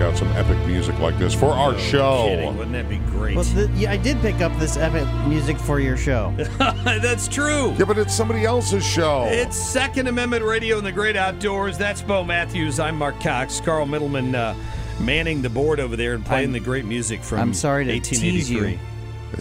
If we could pick out some epic music like this for our show. Kidding. Wouldn't that be great? Well, the, yeah, I did pick up this epic music for your show. That's true. Yeah, but it's somebody else's show. It's Second Amendment Radio in the Great Outdoors. That's Bo Matthews. I'm Mark Cox. Carl Middleman uh, manning the board over there and playing I'm- the great music from I'm sorry to 1883. tease you.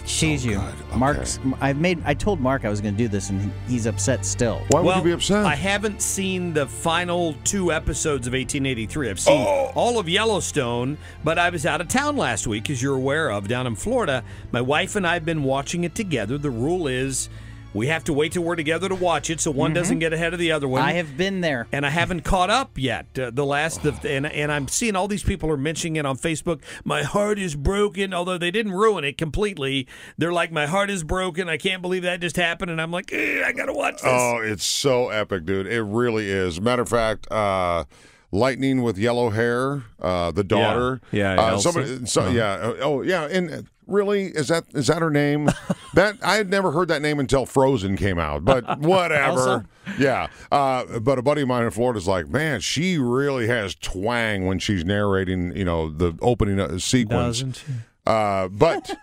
Tease you. Mark's. I've made. I told Mark I was going to do this, and he's upset still. Why would well, you be upset? I haven't seen the final two episodes of 1883. I've seen Oh. all of Yellowstone, but I was out of town last week, as you're aware of, down in Florida. My wife and I have been watching it together. The rule is we have to wait till we're together to watch it, so one doesn't get ahead of the other one. I have been there. and I haven't caught up yet. Uh, the last, of, and and I'm seeing all these people are mentioning it on Facebook. My heart is broken, although they didn't ruin it completely. They're like, my heart is broken. I can't believe that just happened, and I'm like, I gotta watch this. Oh, it's so epic, dude. It really is. Matter of fact, uh, Lightning with yellow hair, uh, the daughter. Yeah, yeah, Uh, somebody, so, yeah. uh, Oh, yeah. And uh, really, is that is that her name? that I had never heard that name until Frozen came out. But whatever. Elsa? Yeah. Uh, but a buddy of mine in Florida is like, man, she really has twang when she's narrating. You know, the opening uh, sequence. Doesn't she? Uh, but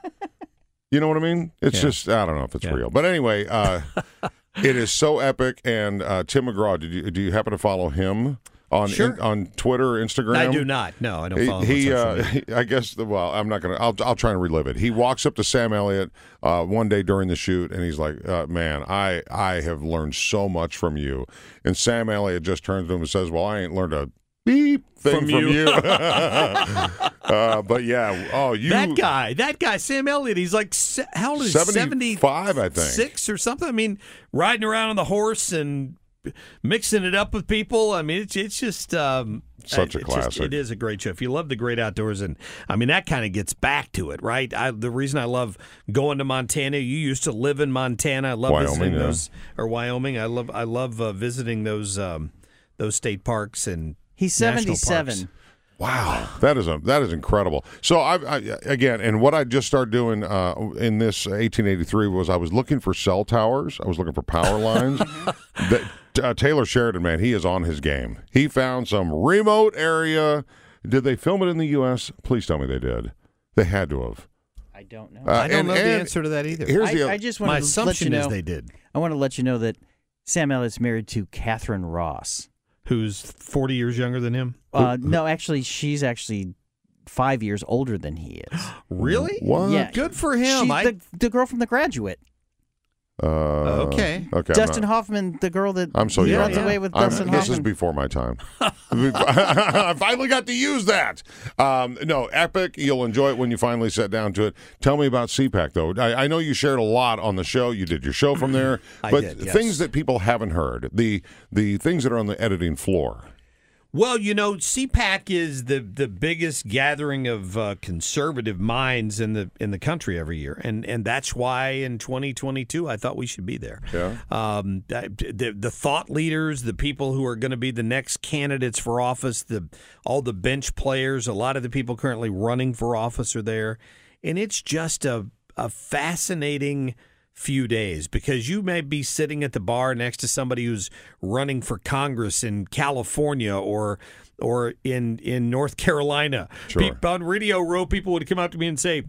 you know what I mean? It's Yeah. just I don't know if it's Yeah. real. But anyway, uh, it is so epic. And uh, Tim McGraw, did you do you happen to follow him on Sure. on Twitter, Instagram? I do not. No, I don't He, follow him he, uh, he- I guess. The, well, I'm not gonna. I'll, I'll try and relive it. He walks up to Sam Elliott uh, one day during the shoot, and he's like, uh, "Man, I I have learned so much from you." And Sam Elliott just turns to him and says, "Well, I ain't learned a beep thing From from, you." you." uh, but yeah, oh, you that guy, that guy, Sam Elliott, he's like, how old is he? 75, I think. Six or something? I mean, riding around on the horse and mixing it up with people. I mean, it's it's just um, Such a it's just- classic. it is a great show. If you love the great outdoors, and I mean, that kind of gets back to it, right? I, the reason I love going to Montana. You used to live in Montana. I love Wyoming, visiting yeah. those or Wyoming. I love I love uh, visiting those um, those state parks and He's national 77. parks. Wow, that is a that is incredible. So I, I again, and what I just started doing uh, in this 1883 was I was looking for cell towers. I was looking for power lines. that, uh, Taylor Sheridan, man, he is on his game. He found some remote area. Did they film it in the U.S.? Please tell me they did. They had to have. I don't know. Uh, I don't and- know the answer to that either. Here's the I, I just want My to let you assumption know. is they did. I want to let you know that Sam Elliott's married to Katharine Ross. Who's 40 years younger than him? Uh, no, actually, she's actually five years older than he is. Really? What? Yeah. Good for him. She's I, the, the girl from The Graduate. Uh, Okay. Okay. I'm Dustin not- Hoffman, the girl that I'm so young. runs now. away with I'm- Dustin this is before my time. I finally got to use that. Um, no, epic. You'll enjoy it when you finally sit down to it. Tell me about CPAC, though. I, I know you shared a lot on the show. You did your show from there, I but did, yes. things that people haven't heard, the the things that are on the editing floor. Well, you know, CPAC is the the biggest gathering of uh, conservative minds in the in the country every year, and and that's why in 2022 I thought we should be there. Yeah. Um, the the thought leaders, the people who are going to be the next candidates for office, the all the bench players, a lot of the people currently running for office are there, and it's just a a fascinating few days because you may be sitting at the bar next to somebody who's running for Congress in California or or in in North Carolina. Sure. Pe- on Radio Row, people would come up to me and say.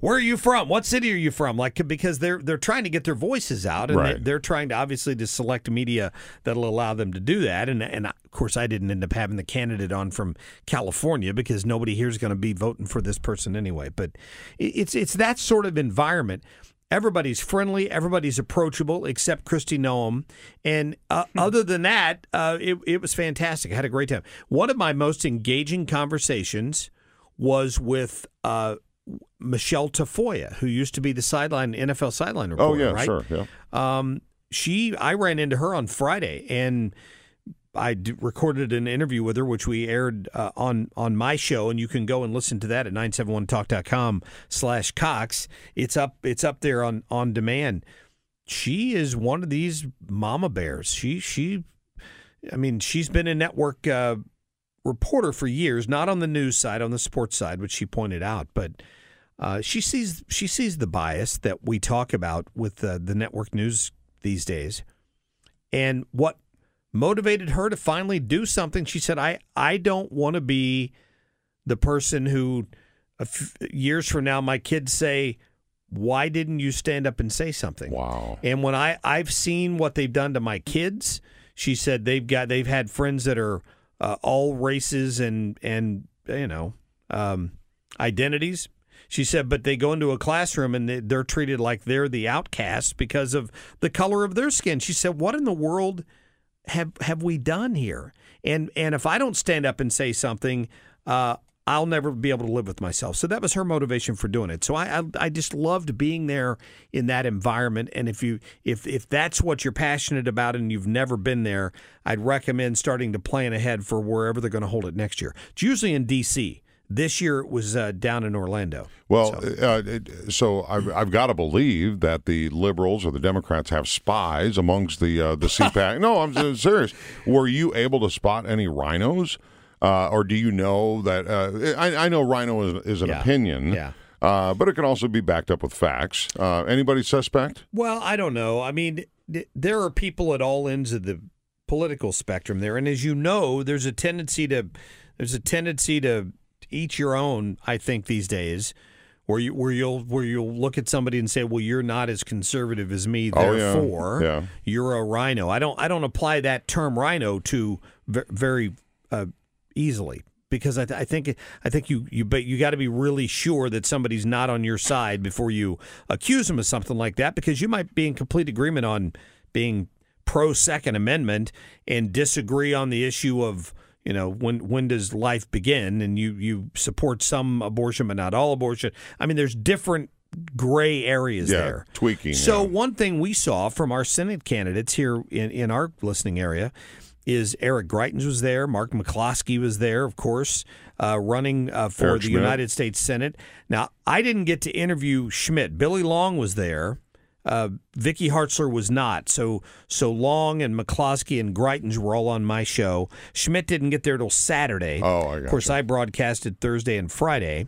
Where are you from? What city are you from? Like because they're they're trying to get their voices out, and Right. they, they're trying to obviously to select media that'll allow them to do that. And and of course, I didn't end up having the candidate on from California because nobody here is going to be voting for this person anyway. But it's it's that sort of environment. Everybody's friendly, everybody's approachable, except Kristi Noem. And uh, other than that, uh, it, it was fantastic. I had a great time. One of my most engaging conversations was with uh, Michelle Tafoya, who used to be the sideline NFL sideline reporter. Oh yeah, right? sure, yeah. Um, she, I ran into her on Friday, and I d- recorded an interview with her, which we aired uh, on on my show, and you can go and listen to that at 971talk.com slash Cox. It's up it's up there on on demand. She is one of these mama bears. She she, I mean, she's been a network uh, reporter for years, not on the news side, on the sports side, which she pointed out, but. Uh, she sees she sees the bias that we talk about with uh, the network news these days, and what motivated her to finally do something. She said, "I I don't want to be the person who a f- years from now my kids say." Why didn't you stand up and say something? Wow. And when I I've seen what they've done to my kids, she said they've got they've had friends that are uh, all races and and you know um, identities. She said, but they go into a classroom and they- they're treated like they're the outcasts because of the color of their skin. She said, what in the world have have we done here? And and if I don't stand up and say something, uh, I'll never be able to live with myself. So that was her motivation for doing it. So I, I I just loved being there in that environment. And if you if if that's what you're passionate about and you've never been there, I'd recommend starting to plan ahead for wherever they're going to hold it next year. It's usually in D.C. This year it was uh, down in Orlando. Well, uh, it, so I've, I've got to believe that the liberals or the Democrats have spies amongst the uh, the CPAC. no, I'm serious. Were you able to spot any rhinos, uh, or do you know that? Uh, I, I know rhino is, is an Yeah. opinion, Yeah. uh, but it can also be backed up with facts. Uh, anybody suspect? Well, I don't know. I mean, th- there are people at all ends of the political spectrum there, and as you know, there's a tendency to there's a tendency to each your own. I think these days, where you where you'll where you'll look at somebody and say, "Well, you're not as conservative as me, Oh, yeah. therefore Yeah. you're a rhino." I don't I don't apply that term rhino to ve- very uh, easily. Because I, th- I think I think you you but you got to be really sure that somebody's not on your side before you accuse them of something like that. Because you might be in complete agreement on being pro Second Amendment and disagree on the issue of you know when when does life begin, and you you support some abortion but not all abortion. I mean, there's different gray areas Yeah, there. tweaking, So yeah. one thing we saw from our Senate candidates here in, in our listening area is Eric Greitens was there, Mark McCloskey was there, of course, uh, running uh, for Eric the Schmitt. United States Senate. Now, I didn't get to interview Schmitt. Billy Long was there. Uh, Vicky Hartzler was not. So so Long and McCloskey and Greitens were all on my show. Schmitt didn't get there till Saturday. Oh, I Of course, I broadcasted Thursday and Friday.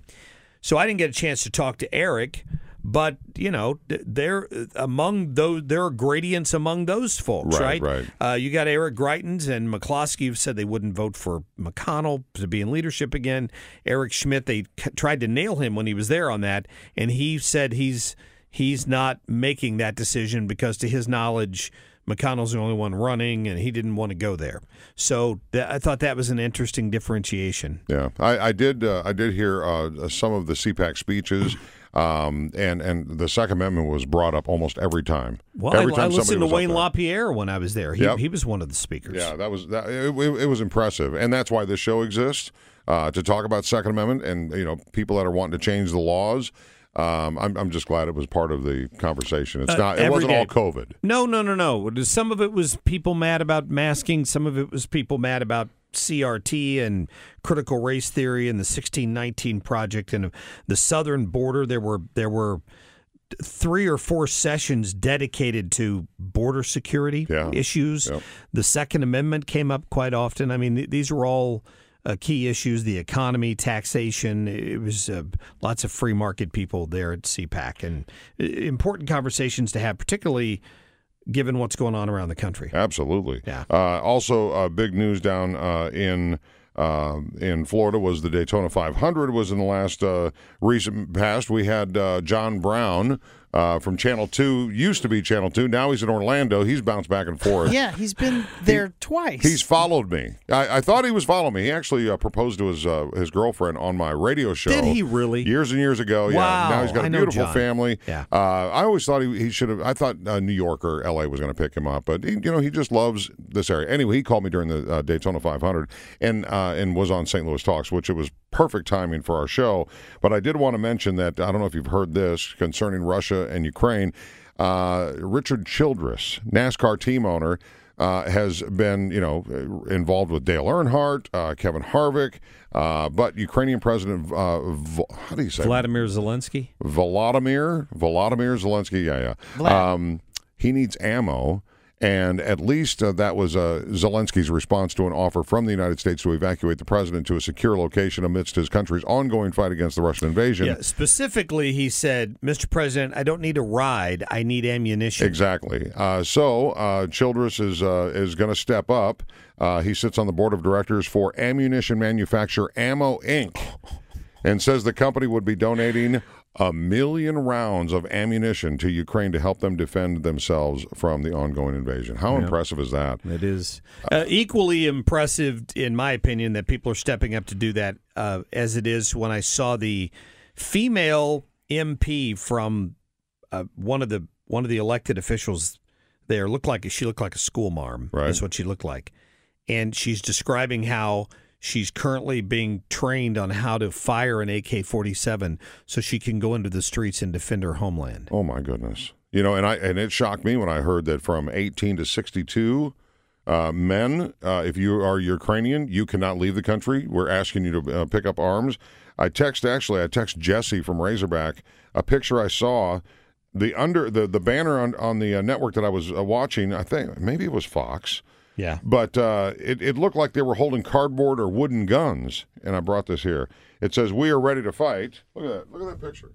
So I didn't get a chance to talk to Eric, but you know, there among those there are gradients among those folks, Right, right? right. Uh, you got Eric Greitens and McCloskey who said they wouldn't vote for McConnell to be in leadership again. Eric Schmitt, they c- tried to nail him when he was there on that, and he said he's he's not making that decision because, to his knowledge. McConnell's the only one running, and he didn't want to go there. So th- I thought that was an interesting differentiation. Yeah, I, I did. Uh, I did hear uh, some of the CPAC speeches, um, and and the Second Amendment was brought up almost every time. Well, every I, time I listened to Wayne. LaPierre when I was there. He, Yep. he was one of the speakers. Yeah, that was that. It, it, it was impressive, and that's why this show exists uh, to talk about Second Amendment and you know people that are wanting to change the laws. Um, I'm, I'm just glad it was part of the conversation. It's Uh, not. It wasn't all. COVID. No, no, no, no. Some of it was people mad about masking. Some of it was people mad about CRT and critical race theory and the 1619 project and the southern border. There were there were three or four sessions dedicated to border security Yeah. issues. Yep. The Second Amendment came up quite often. I mean, th- these were all uh, key issues: the economy, taxation. It was uh, lots of free market people there at CPAC, and uh, important conversations to have, particularly given what's going on around the country. Absolutely. Yeah. Uh, also, uh, big news down uh, in in Florida was the Daytona 500 was in the last uh, recent past. We had uh, John Brown uh, from Channel 2, used to be Channel 2. Now he's in Orlando. He's bounced back and forth. Yeah, he's been there twice. He's followed me. I, I thought he was following me. He actually uh, proposed to his uh, his girlfriend on my radio show. Did he really? Years and years ago. Wow. Yeah. Now he's got a beautiful family. Yeah. Uh, I always thought he, he should have. I thought uh, New York or L.A. was going to pick him up, but he, you know he just loves this area. Anyway, he called me during the uh, Daytona 500 and uh, and was on St. Louis Talks, which it was perfect timing for our show. But I did want to mention that I don't know if you've heard this concerning Russia and Ukraine. Uh, Richard Childress, NASCAR team owner, uh, has been, you know, involved with Dale Earnhardt, uh, Kevin Harvick, uh, but Ukrainian President, uh, v- how do you say, Vladimir Zelensky. Volodymyr, Volodymyr Zelensky, yeah, yeah. Um, he needs ammo. And at least uh, that was uh, Zelensky's response to an offer from the United States to evacuate the president to a secure location amidst his country's ongoing fight against the Russian invasion. Yeah, specifically, he said, "Mr. President, I don't need a ride. I need ammunition." Exactly. Uh, so uh, Childress is uh, is going to step up. Uh, he sits on the board of directors for ammunition manufacturer Ammo Inc. and says the company would be donating a million rounds of ammunition to Ukraine to help them defend themselves from the ongoing invasion. How Yep. impressive is that? It is uh, equally impressive, in my opinion, that people are stepping up to do that. Uh, as it is when I saw the female MP from uh, one of the one of the elected officials there looked like she looked like a school marm. Right. That's what she looked like, and she's describing how. She's currently being trained on how to fire an AK 47 so she can go into the streets and defend her homeland. Oh my goodness! You know, and I and it shocked me when I heard that from 18 to 62 uh, men, uh, if you are Ukrainian, you cannot leave the country. We're asking you to uh, pick up arms. I text actually, I text Jesse from Razorback a picture I saw. The under the the banner on on the uh, network that I was uh, watching, I think maybe it was Fox. Yeah. But uh, it, it looked like they were holding cardboard or wooden guns. And I brought this here. It says, We are ready to fight. Look at that. Look at that picture.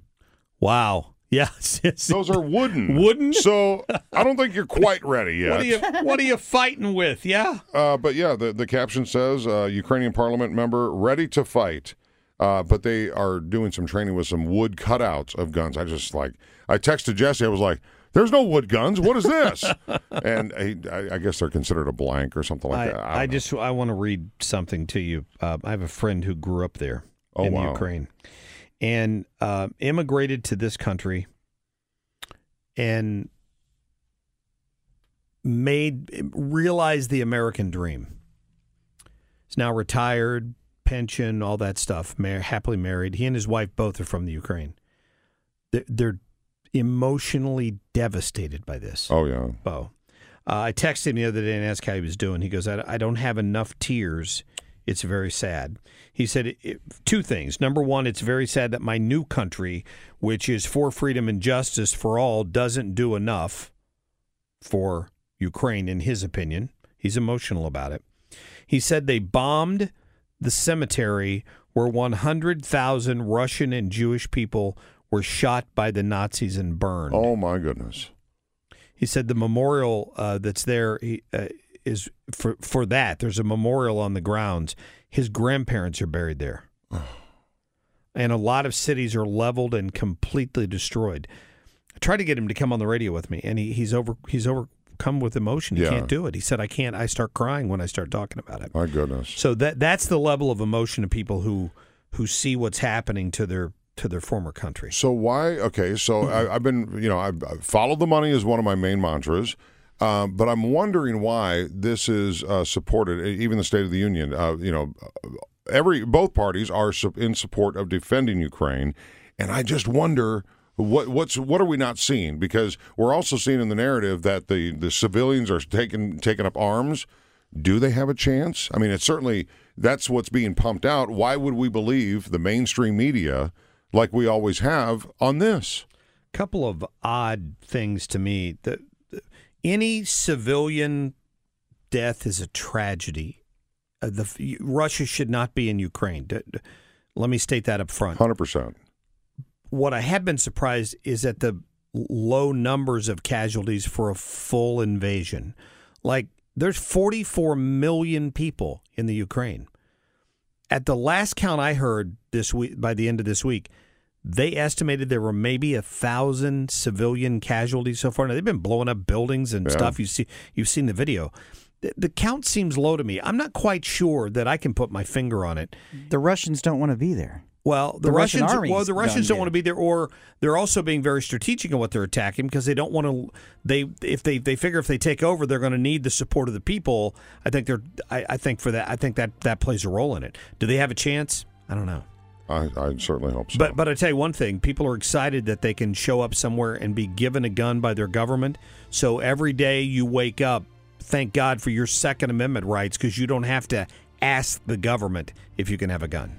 Wow. Yeah. Those are wooden. Wooden? So I don't think you're quite ready yet. What are you What are you fighting with? Yeah. Uh, but yeah, the, the caption says uh, Ukrainian parliament member ready to fight. Uh, but they are doing some training with some wood cutouts of guns. I just like, I texted Jesse. I was like, there's no wood guns. What is this? and I, I guess they're considered a blank or something like I, that. I, just I want to read something to you. Uh, I have a friend who grew up there Oh, in wow. Ukraine and uh, immigrated to this country and made realized the American dream. He's now retired, pension, all that stuff. Mar- happily married. He and his wife both are from the Ukraine. They're emotionally devastated by this. Oh yeah. Bo. Uh, I texted him the other day and asked how he was doing. He goes, I, I don't have enough tears. It's very sad. He said it, it- two things. Number one, it's very sad that my new country, which is for freedom and justice for all, doesn't do enough for Ukraine, in his opinion. He's emotional about it. He said they bombed the cemetery where 100,000 Russian and Jewish people were shot by the Nazis and burned. Oh my goodness. He said the memorial uh, that's there he, uh, is for for that. There's a memorial on the grounds. His grandparents are buried there, and a lot of cities are leveled and completely destroyed. I tried to get him to come on the radio with me, and he, he's over he's overcome with emotion. He Yeah. can't do it. He said, "I can't." I start crying when I start talking about it. My goodness. So that that's the level of emotion of people who who see what's happening to their to their former country. So why? Okay, so. I, I've been, you know, I've, I've followed the money is one of my main mantras, um, but I'm wondering why this is uh, supported. Even the State of the Union, uh, you know, every both parties are in support of defending Ukraine, and I just wonder. What what's what are we not seeing? Because we're also seeing in the narrative that the, the civilians are taking taking up arms. Do they have a chance? I mean, it's certainly that's what's being pumped out. Why would we believe the mainstream media like we always have on this? couple of odd things to me. The, the- any civilian death is a tragedy. Uh, the Russia should not be in Ukraine. D- d- let me state that up front. Hundred percent. What I have been surprised is at the low numbers of casualties for a full invasion. Like there's 44 million people in the Ukraine. at the last count I heard this week, by the end of this week, they estimated there were maybe a thousand civilian casualties so far. Now they've been blowing up buildings and Yeah. stuff. You see, you've seen the video. The, the count seems low to me. I'm not quite sure that I can put my finger on it. The Russians don't want to be there. Well, the, The Russians, army's well, the Russians done don't want to be there, or they're also being very strategic in what they're attacking because they don't want to. They if they they figure if they take over, they're going to need the support of the people. I think they're. I, I think for that, I think that that plays a role in it. Do they have a chance? I don't know. I, I certainly hope so. But but I tell you one thing: people are excited that they can show up somewhere and be given a gun by their government. So every day you wake up, thank God for your Second Amendment rights because you don't have to ask the government if you can have a gun.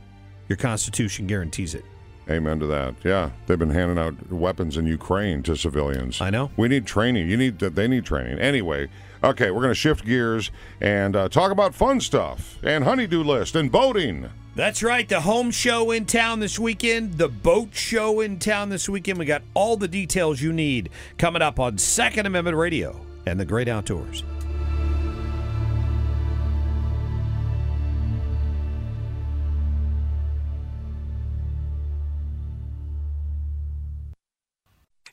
Your Constitution guarantees it. Amen to that. Yeah, they've been handing out weapons in Ukraine to civilians. I know. We need training. You need. They need training. Anyway, okay, we're going to shift gears and uh, talk about fun stuff and honeydew list and boating. That's right. The home show in town this weekend, the boat show in town this weekend. We got all the details you need coming up on Second Amendment Radio and the Great Outdoors.